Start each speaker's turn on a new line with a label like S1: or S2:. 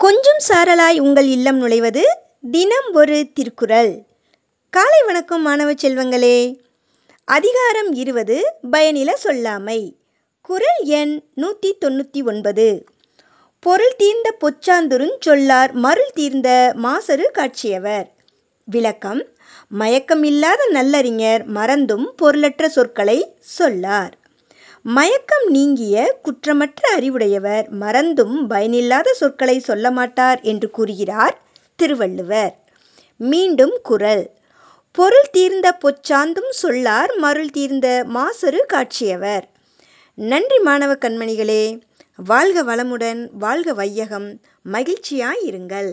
S1: கொஞ்சம் சாரலாய் உங்கள் இல்லம் நுழைவது தினம் ஒரு திருக்குறள். காலை வணக்கம் மாணவ செல்வங்களே. அதிகாரம் இருபது பயனில சொல்லாமை. குறள் எண் நூற்றி தொண்ணூற்றி ஒன்பது. பொருள் தீர்ந்த பொச்சாந்துருஞ் சொல்லார் மருள் தீர்ந்த மாசரு காட்சியவர். விளக்கம் மயக்கம் இல்லாத நல்லறிஞர் மறந்தும் பொருளற்ற சொற்களை சொல்லார். மயக்கம் நீங்கிய குற்றமற்ற அறிவுடையவர் மறந்தும் பயனில்லாத சொற்களை சொல்ல மாட்டார் என்று கூறுகிறார் திருவள்ளுவர். மீண்டும் குறள் பொருள் தீர்ந்த பொச்சாந்தும் சொல்லார் மருள் தீர்ந்த மாசறு காட்சியவர். நன்றி மாணவ கண்மணிகளே. வாழ்க வளமுடன் வாழ்க வையகம். மகிழ்ச்சியாயிருங்கள்